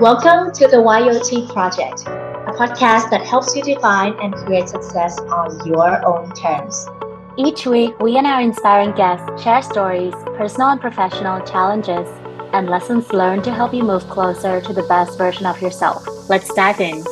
Welcome to the YOT Project, a podcast that helps you define and create success on your own terms. Each week, we and our inspiring guests share stories, personal and professional challenges, and lessons learned to help you move closer to the best version of yourself. Let's dive in.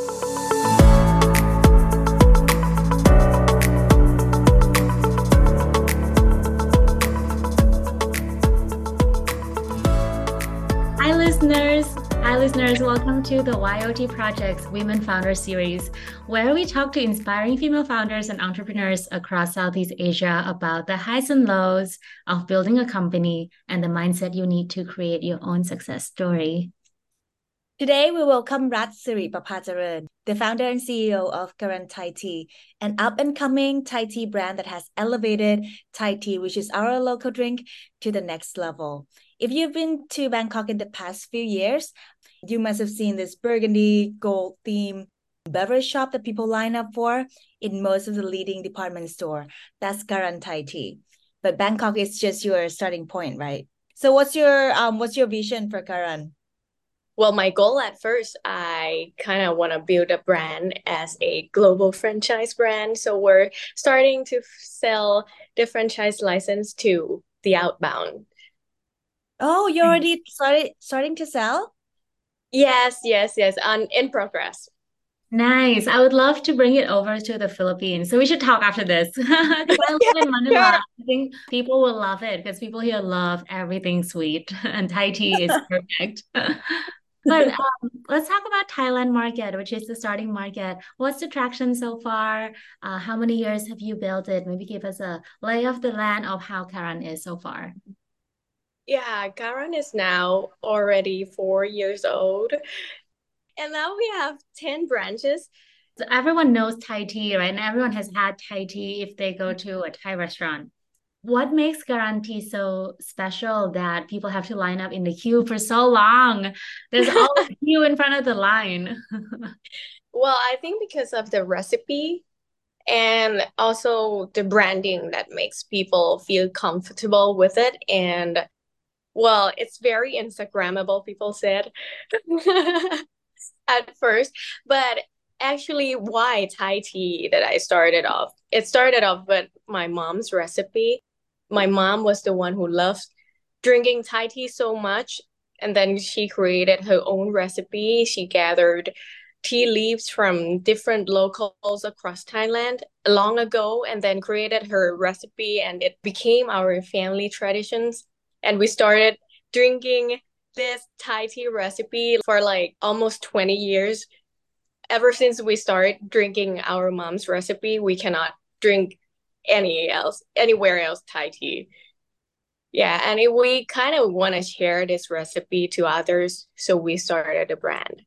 Listeners. Welcome to the YOT Project's Women Founder Series, where we talk to inspiring female founders and entrepreneurs across Southeast Asia about the highs and lows of building a company and the mindset you need to create your own success story. Today, we welcome Russ Siriprapacharoen, the founder and CEO of Karun Thai Tea, an up and coming Thai tea brand that has elevated Thai tea, which is our local drink, to the next level. If you've been to Bangkok in the past few years, you must have seen this burgundy gold theme beverage shop that people line up for in most of the leading department store. That's Karun Thai Tea. But Bangkok is just your starting point, right? So what's your um what's your vision for Karun? Well, my goal at first, I kind of want to build a brand as a global franchise brand. So we're starting to sell the franchise license to the outbound. Oh, you already started starting to sell? Yes, yes, yes. On in progress. Nice. I would love to bring it over to the Philippines. So we should talk after this. I live in Manila. Yeah. I think people will love it because people here love everything sweet, and Thai tea is perfect. But um, let's talk about Thailand market, which is the starting market. What's the traction so far? Uh, how many years have you built it? Maybe give us a lay of the land of how Karun is so far. Yeah, Karun is now already four years old. And now we have 10 branches. So everyone knows Thai tea, right? And everyone has had Thai tea if they go to a Thai restaurant. What makes Karun tea so special that people have to line up in the queue for so long? There's all always queue in front of the line. Well, I think because of the recipe and also the branding that makes people feel comfortable with it. And well, it's very Instagrammable, people said at first. But actually, why Thai tea that I started off? It started off with my mom's recipe. My mom was the one who loved drinking Thai tea so much. And then she created her own recipe. She gathered tea leaves from different locals across Thailand long ago and then created her recipe and it became our family traditions and we started drinking this Thai tea recipe for like almost 20 years. Ever since we started drinking our mom's recipe we cannot drink any else anywhere else Thai tea. Yeah and it, we kind of want to share this recipe to others so we started a brand.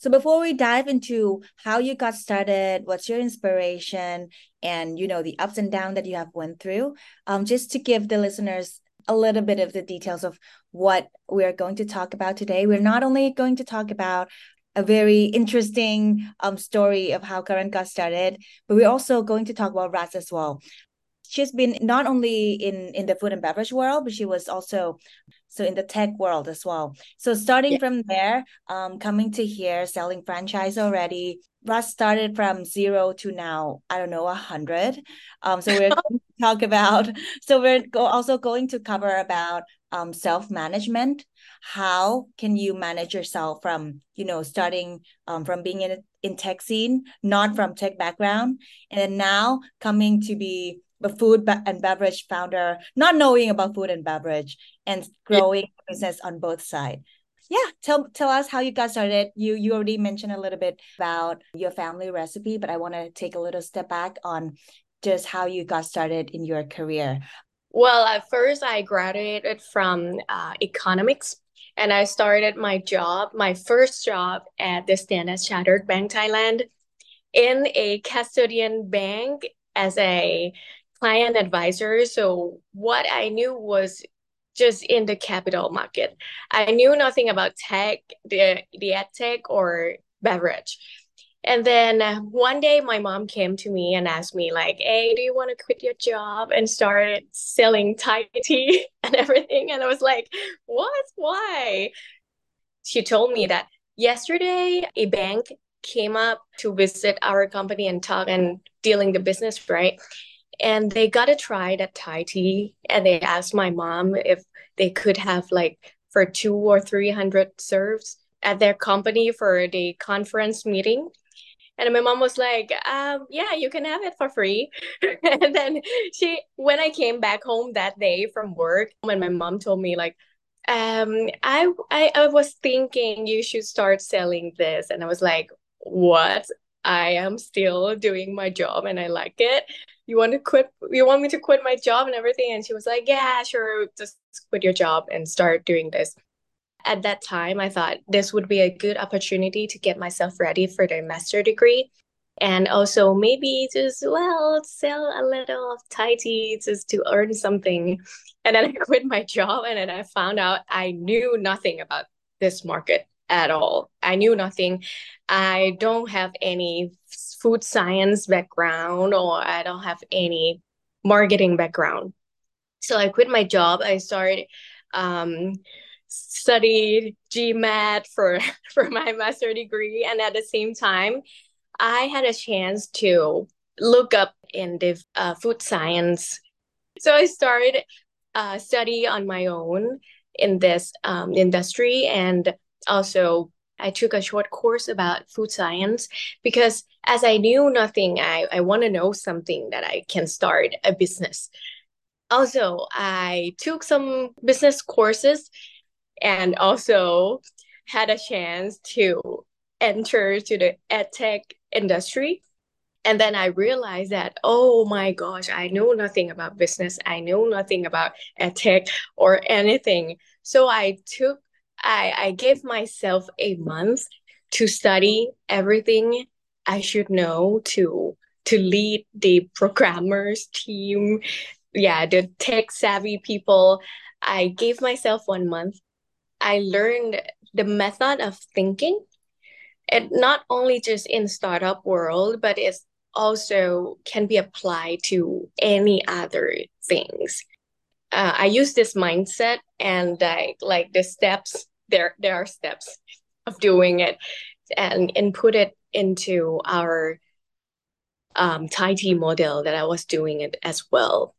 So before we dive into how you got started, what's your inspiration, and you know the ups and downs that you have went through, um, just to give the listeners a little bit of the details of what we're going to talk about today. We're not only going to talk about a very interesting um story of how Karun got started, but we're also going to talk about Russ as well. She's been not only in in the food and beverage world, but she was also so in the tech world as well. So starting Yeah. from there, um, coming to here, selling franchise already. Russ started from zero to now, I don't know, a hundred. Um, so we're going to talk about. So we're go, also going to cover about um self management. How can you manage yourself from you know starting um from being in in tech scene, not from tech background, and then now coming to be a food and beverage founder, not knowing about food and beverage and growing a business on both sides. Yeah, tell tell us how you got started. You you already mentioned a little bit about your family recipe, but I want to take a little step back on just how you got started in your career. Well, at first, I graduated from uh, economics and I started my job, my first job at the Standard Chartered Bank Thailand in a custodian bank as a client advisor. So, what I knew was just in the capital market. I knew nothing about tech, the, the tech, or beverage. And then uh, one day my mom came to me and asked me like, "Hey, do you want to quit your job and start selling Thai tea and everything?" And I was like, "What? Why?" She told me that yesterday a bank came up to visit our company and talk and dealing the business, right? And they got a try at Thai tea and they asked my mom if they could have like for two or three hundred serves at their company for the conference meeting. And my mom was like, um, yeah, you can have it for free. and then she, when I came back home that day from work, when my mom told me like, um, I, I, I was thinking you should start selling this. And I was like, what? I am still doing my job and I like it. You want to quit? You want me to quit my job and everything? And she was like, yeah, sure. Just quit your job and start doing this at that time, I thought this would be a good opportunity to get myself ready for the master degree. And also maybe just, well, sell a little of Thai just to earn something. And then I quit my job and then I found out I knew nothing about this market at all. I knew nothing. I don't have any food science background or I don't have any marketing background. So I quit my job. I started um, studied GMAT for for my master degree, and at the same time, I had a chance to look up in the uh, food science. So I started uh, study on my own in this um, industry, and also I took a short course about food science because as I knew nothing, I, I want to know something that I can start a business. Also, I took some business courses and also had a chance to enter to the edtech industry. And then i realized that oh my gosh i know nothing about business. I know nothing about edtech or anything. So i took i i gave myself a month to study everything i should know to to lead the programmers team yeah the tech savvy people i gave myself one month I learned the method of thinking. It not only just in startup world, but it's also can be applied to any other things. Uh, I use this mindset and I like the steps. There, there are steps of doing it, and input it into our um, Thai tea model that I was doing it as well.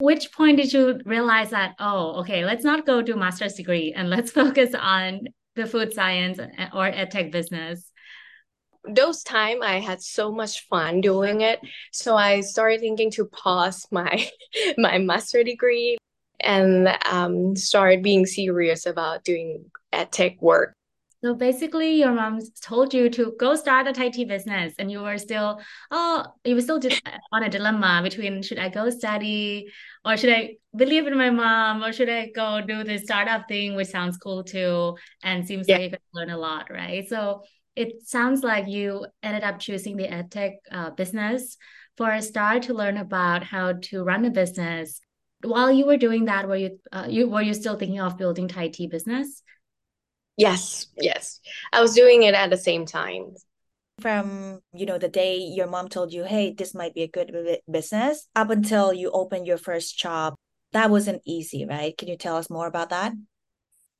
Which point did you realize that oh okay let's not go to master's degree and let's focus on the food science or edtech business? Those time i had so much fun doing it. So i started thinking to pause my my master degree and um, started being serious about doing edtech work so basically, your mom told you to go start a Thai tea business, and you were still, oh, you were still on a dilemma between should I go study or should I believe in my mom or should I go do this startup thing, which sounds cool too and seems yeah. like you can learn a lot, right? So it sounds like you ended up choosing the edtech uh, business for a start to learn about how to run a business. While you were doing that, were you uh, you were you still thinking of building Thai tea business? Yes, yes. I was doing it at the same time. From, you know, the day your mom told you, hey, this might be a good business, up until you opened your first shop, that wasn't easy, right? Can you tell us more about that?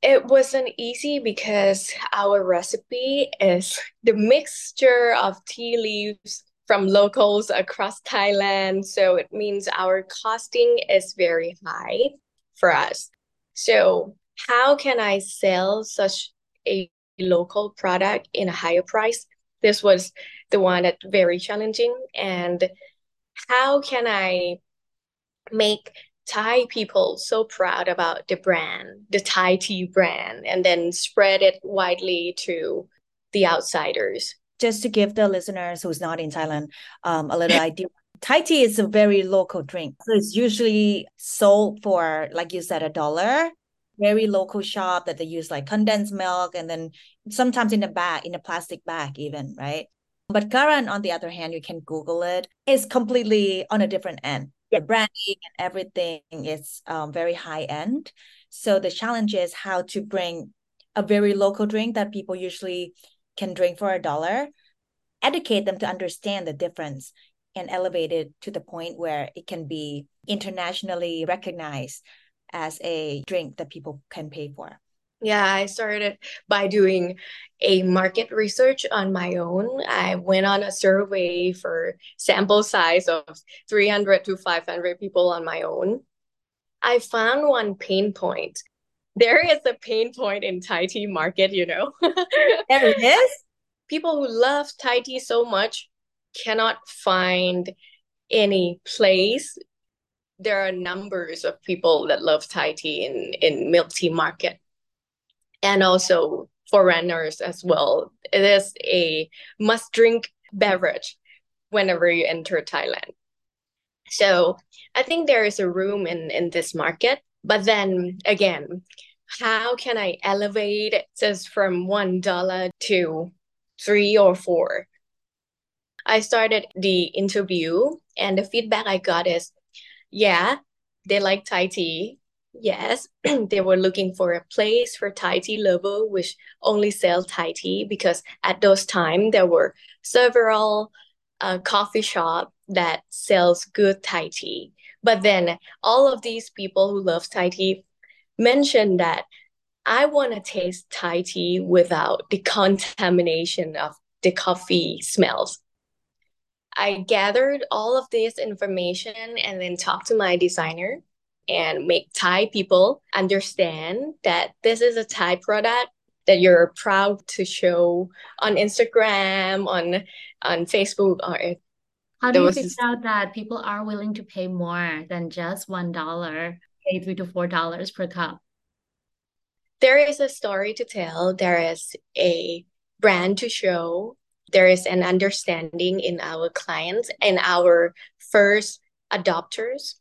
It wasn't easy because our recipe is the mixture of tea leaves from locals across Thailand. So it means our costing is very high for us. So how can I sell such a local product in a higher price? This was the one that very challenging. And how can I make Thai people so proud about the brand, the Thai tea brand, and then spread it widely to the outsiders? Just to give the listeners who's not in Thailand um, a little idea. Thai tea is a very local drink. So it's usually sold for, like you said, a dollar very local shop that they use like condensed milk and then sometimes in a bag, in a plastic bag, even, right? But Karun, on the other hand, you can Google it, is completely on a different end. The branding and everything is um, very high end. So the challenge is how to bring a very local drink that people usually can drink for a dollar, educate them to understand the difference and elevate it to the point where it can be internationally recognized as a drink that people can pay for. Yeah, I started by doing a market research on my own. I went on a survey for sample size of 300 to 500 people on my own. I found one pain point. There is a pain point in Thai tea market, you know. there it is. People who love Thai tea so much cannot find any place. There are numbers of people that love Thai tea in, in milk tea market and also foreigners as well. It is a must drink beverage whenever you enter Thailand. So I think there is a room in, in this market. But then again, how can I elevate it just from one dollar to three or four? I started the interview and the feedback I got is yeah, they like Thai tea, Yes, they were looking for a place for Thai tea lover which only sell Thai tea because at those time there were several uh, coffee shop that sells good Thai tea. But then all of these people who love Thai tea mentioned that I want to taste Thai tea without the contamination of the coffee smells. I gathered all of this information and then talked to my designer and make Thai people understand that this is a Thai product that you're proud to show on Instagram, on on Facebook, or how do you figure out that people are willing to pay more than just one dollar, pay three to four dollars per cup? There is a story to tell. There is a brand to show. There is an understanding in our clients and our first adopters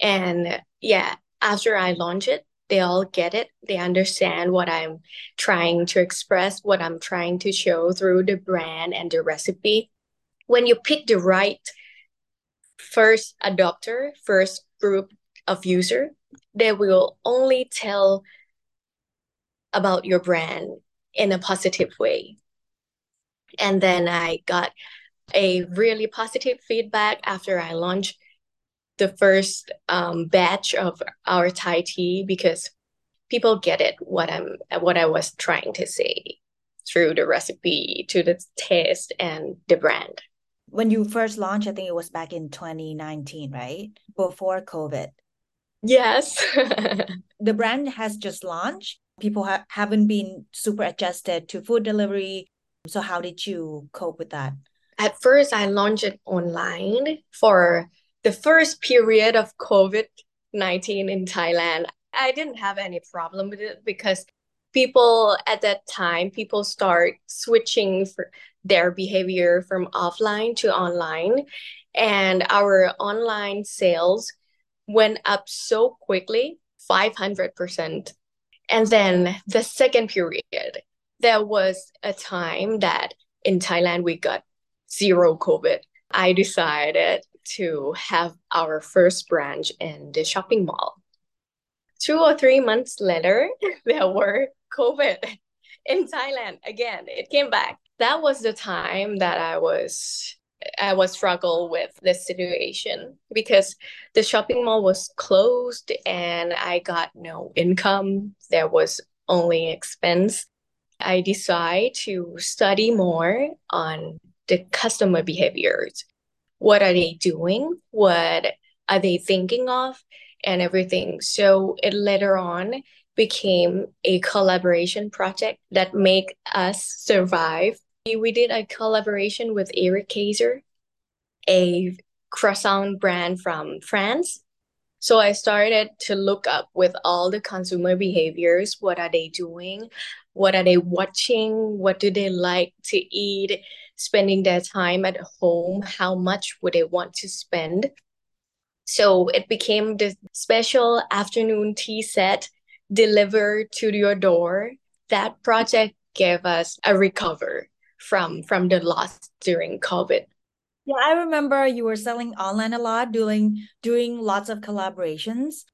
and yeah, after I launch it, they all get it. They understand what I'm trying to express, what I'm trying to show through the brand and the recipe. When you pick the right first adopter, first group of user, they will only tell about your brand in a positive way. And then I got a really positive feedback after I launched the first um, batch of our Thai tea because people get it what I'm what I was trying to say through the recipe to the taste and the brand. When you first launched, I think it was back in 2019, right? Before COVID. Yes. the brand has just launched. People ha- haven't been super adjusted to food delivery. So how did you cope with that? At first, I launched it online for the first period of COVID 19 in Thailand, I didn't have any problem with it because people at that time, people start switching their behavior from offline to online. And our online sales went up so quickly 500%. And then the second period, there was a time that in Thailand we got zero COVID. I decided to have our first branch in the shopping mall. Two or three months later, there were COVID in Thailand again. It came back. That was the time that I was I was struggle with this situation because the shopping mall was closed and I got no income. There was only expense. I decide to study more on the customer behaviors. What are they doing? What are they thinking of? And everything. So it later on became a collaboration project that make us survive. We did a collaboration with Eric Kayser a croissant brand from france so i started to look up with all the consumer behaviors what are they doing what are they watching what do they like to eat spending their time at home, how much would they want to spend? So it became the special afternoon tea set delivered to your door. That project gave us a recover from from the loss during COVID. Yeah, I remember you were selling online a lot, doing doing lots of collaborations.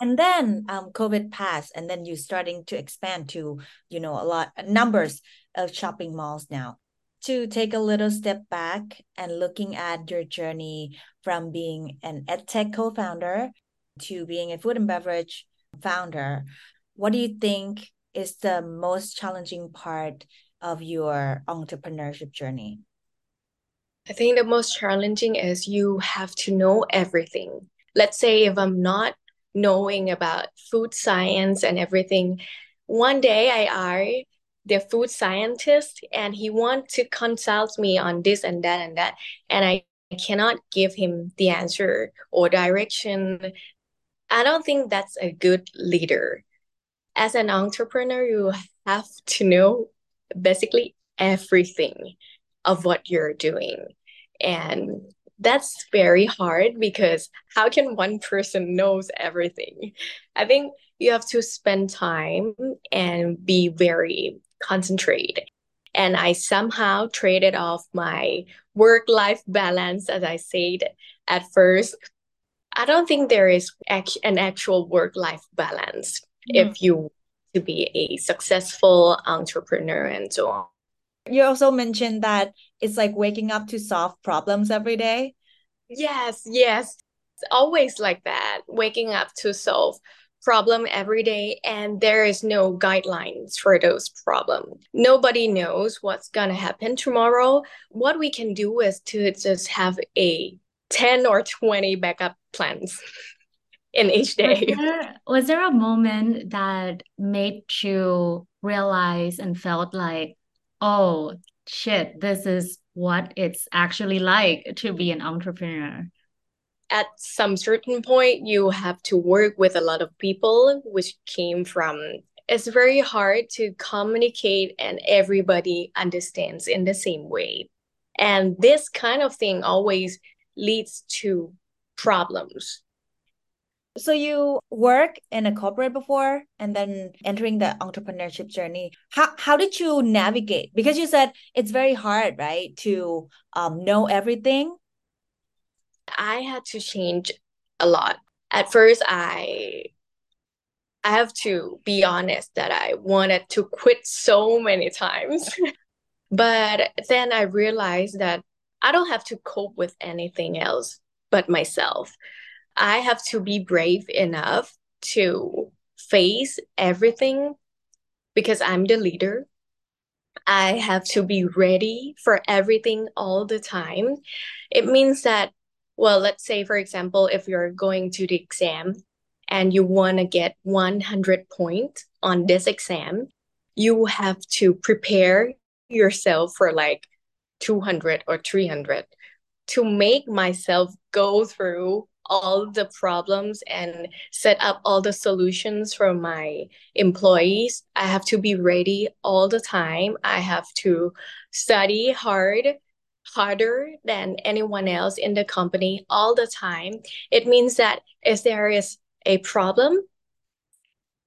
And then um, COVID passed, and then you starting to expand to, you know, a lot numbers of shopping malls now to take a little step back and looking at your journey from being an edtech co-founder to being a food and beverage founder what do you think is the most challenging part of your entrepreneurship journey? I think the most challenging is you have to know everything. Let's say if I'm not knowing about food science and everything, one day I are the food scientist and he want to consult me on this and that and that and I cannot give him the answer or direction. I don't think that's a good leader. As an entrepreneur, you have to know basically everything of what you're doing. And that's very hard because how can one person knows everything? I think you have to spend time and be very concentrated. And I somehow traded off my work life balance, as I said at first. I don't think there is an actual work life balance mm. if you to be a successful entrepreneur and so on. You also mentioned that it's like waking up to solve problems every day. Yes, yes. It's always like that, waking up to solve problem every day and there is no guidelines for those problems. Nobody knows what's going to happen tomorrow. What we can do is to just have a 10 or 20 backup plans. in each day. Was there, was there a moment that made you realize and felt like, oh shit, this is what it's actually like to be an entrepreneur? At some certain point, you have to work with a lot of people, which came from it's very hard to communicate and everybody understands in the same way. And this kind of thing always leads to problems so you work in a corporate before and then entering the entrepreneurship journey. How how did you navigate? Because you said it's very hard, right, to um, know everything. I had to change a lot. At first, I I have to be honest that I wanted to quit so many times. but then I realized that I don't have to cope with anything else but myself. I have to be brave enough to face everything because I'm the leader. I have to be ready for everything all the time. It means that, well, let's say, for example, if you're going to the exam and you want to get 100 points on this exam, you have to prepare yourself for like 200 or 300 to make myself go through all the problems and set up all the solutions for my employees. I have to be ready all the time. I have to study hard, harder than anyone else in the company all the time. It means that if there is a problem,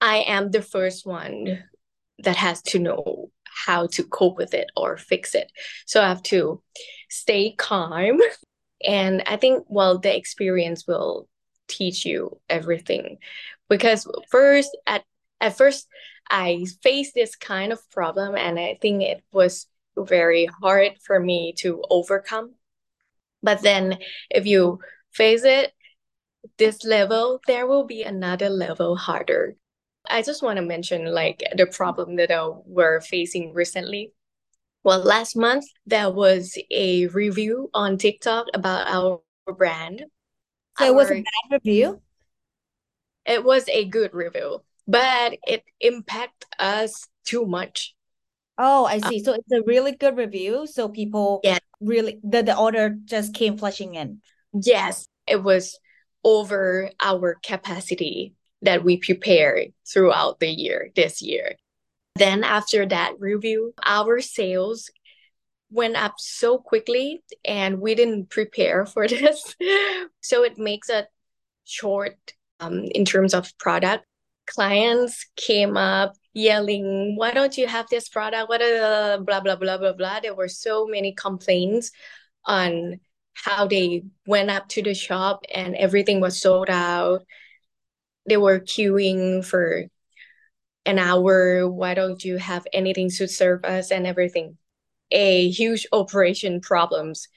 I am the first one that has to know how to cope with it or fix it. So I have to stay calm and i think well the experience will teach you everything. Because first at at first i faced this kind of problem and i think it was very hard for me to overcome. But then if you face it this level there will be another level harder. I just want to mention like the problem that i we're facing recently well, last month there was a review on TikTok about our brand. So our, it was a bad review? Mm-hmm. It was a good review, but it impacted us too much. Oh, I uh, see. So it's a really good review. So people yeah. really the, the order just came flushing in. Yes, it was over our capacity that we prepared throughout the year this year. Then after that review, our sales went up so quickly and we didn't prepare for this. so it makes it short um, in terms of product. Clients came up yelling, why don't you have this product? What are blah, blah, blah, blah, blah. There were so many complaints on how they went up to the shop and everything was sold out. They were queuing for an hour why don't you have anything to serve us and everything a huge operation problems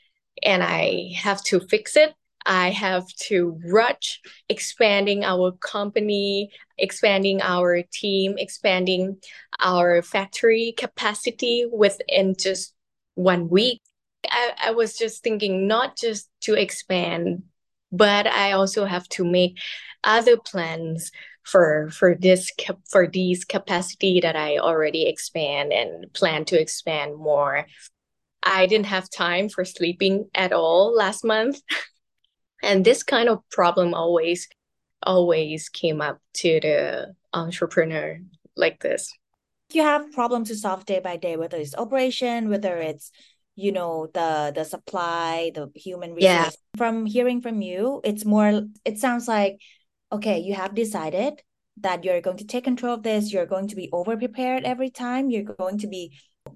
and i have to fix it I have to rush expanding our company, expanding our team, expanding our factory capacity within just one week. I, I was just thinking not just to expand, but I also have to make other plans for for this for these capacity that I already expand and plan to expand more. I didn't have time for sleeping at all last month. and this kind of problem always always came up to the entrepreneur like this. You have problems to solve day by day, whether it's operation, whether it's you know the the supply the human resource yeah. from hearing from you it's more it sounds like okay you have decided that you're going to take control of this you're going to be over prepared every time you're going to be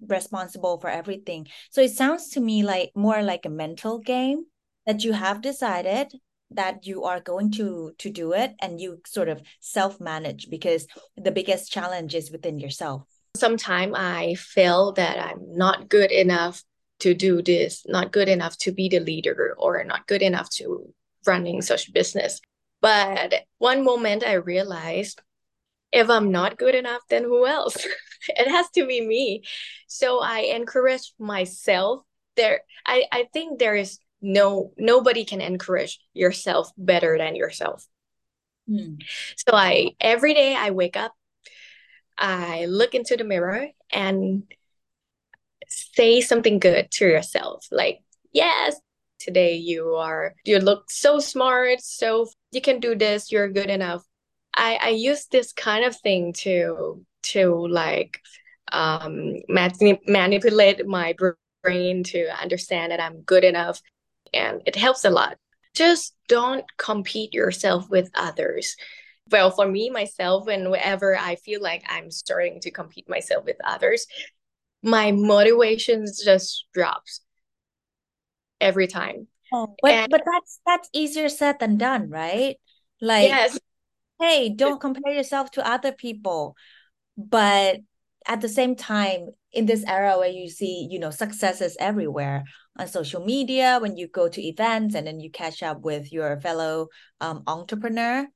responsible for everything so it sounds to me like more like a mental game that you have decided that you are going to to do it and you sort of self manage because the biggest challenge is within yourself sometimes i feel that i'm not good enough to do this, not good enough to be the leader, or not good enough to running such business. But one moment I realized if I'm not good enough, then who else? it has to be me. So I encourage myself. There, I, I think there is no nobody can encourage yourself better than yourself. Hmm. So I every day I wake up, I look into the mirror and say something good to yourself like yes today you are you look so smart so you can do this you're good enough. I i use this kind of thing to to like um manipulate my brain to understand that i'm good enough and it helps a lot. Just don't compete yourself with others. Well for me myself and whenever i feel like i'm starting to compete myself with others my motivation just drops every time. Oh, but and, but that's that's easier said than done, right? Like yes. hey, don't compare yourself to other people. But at the same time, in this era where you see, you know, successes everywhere on social media, when you go to events and then you catch up with your fellow um, entrepreneur,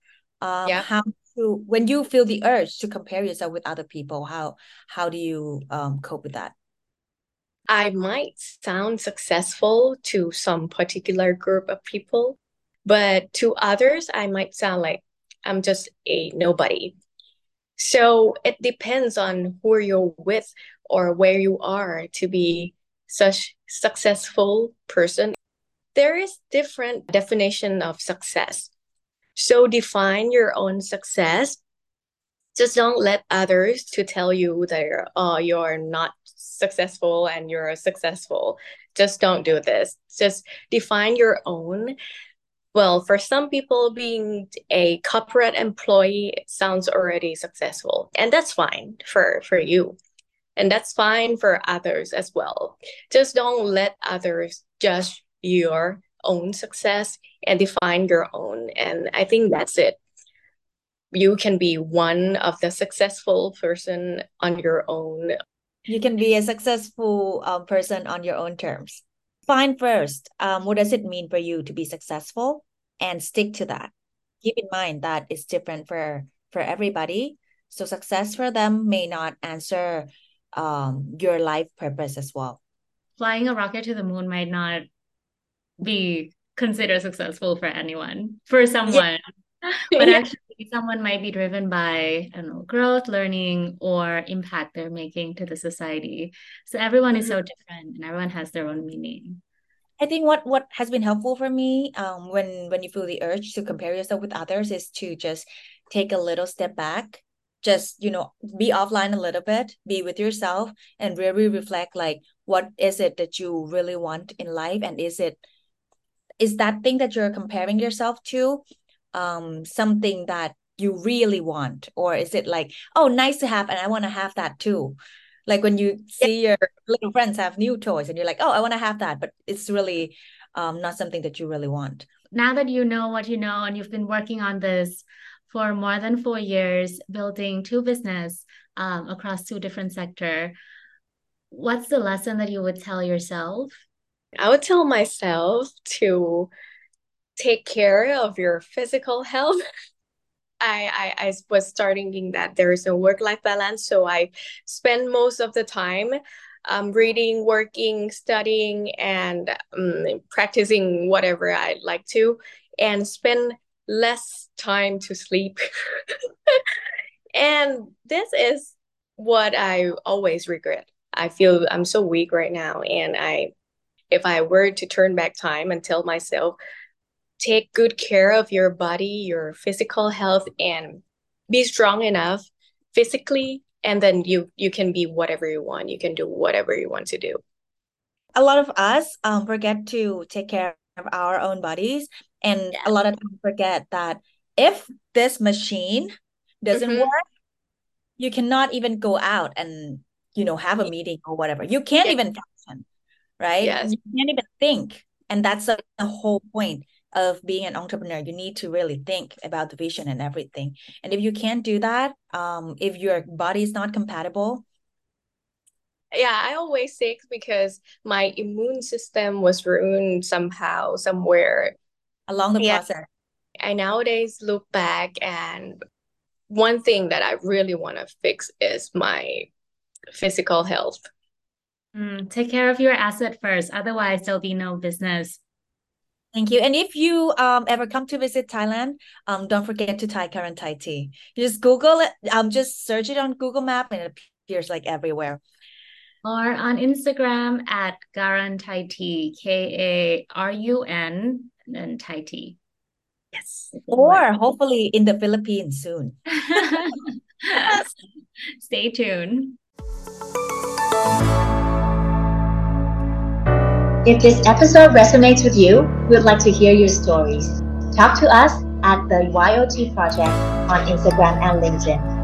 um, yeah. how to when you feel the urge to compare yourself with other people how how do you um, cope with that i might sound successful to some particular group of people but to others i might sound like i'm just a nobody so it depends on who you're with or where you are to be such successful person there is different definition of success so define your own success. Just don't let others to tell you that oh, you're not successful and you're successful. Just don't do this. Just define your own. Well, for some people, being a corporate employee sounds already successful, and that's fine for for you, and that's fine for others as well. Just don't let others judge your own success and define your own. And I think that's it. You can be one of the successful person on your own. You can be a successful um, person on your own terms. Find first, um, what does it mean for you to be successful and stick to that. Keep in mind that it's different for for everybody. So success for them may not answer um, your life purpose as well. Flying a rocket to the moon might not be considered successful for anyone for someone yeah. but yeah. actually someone might be driven by I don't know growth learning or impact they're making to the society. So everyone mm-hmm. is so different and everyone has their own meaning. I think what what has been helpful for me um when when you feel the urge to compare yourself with others is to just take a little step back. Just you know be offline a little bit be with yourself and really reflect like what is it that you really want in life? And is it is that thing that you're comparing yourself to um something that you really want? Or is it like oh nice to have and i want to have that too. Like when you see your little friends have new toys and you're like oh i want to have that but it's really um not something that you really want. Now that you know what you know and you've been working on this for more than four years building two business um, across two different sector what's the lesson that you would tell yourself? I would tell myself to take care of your physical health. I, I, I was starting that there is no work life balance. So I spend most of the time um, reading, working, studying, and um, practicing whatever I like to, and spend less time to sleep. and this is what I always regret. I feel I'm so weak right now, and I, if I were to turn back time and tell myself, take good care of your body, your physical health, and be strong enough physically and then you you can be whatever you want you can do whatever you want to do a lot of us um forget to take care of our own bodies and yeah. a lot of times forget that if this machine doesn't mm-hmm. work you cannot even go out and you know have a meeting or whatever you can't yeah. even function right yes. you can't even think and that's the, the whole point of being an entrepreneur you need to really think about the vision and everything. And if you can't do that um if your body is not compatible yeah i always sick because my immune system was ruined somehow somewhere. Along the yeah. process. I nowadays look back and one thing that i really want to fix is my physical health. Mm, take care of your asset first otherwise there'll be no business Thank you. And if you um ever come to visit Thailand, um don't forget to Thai Karun Thai tea. You just Google it, um just search it on Google Map and it appears like everywhere. Or on Instagram at Karun Thai Tea, K A R U N and Thai Tea. Yes. Or hopefully in the Philippines soon. Stay tuned. If this episode resonates with you, we'd like to hear your stories. Talk to us at the YOT Project on Instagram and LinkedIn.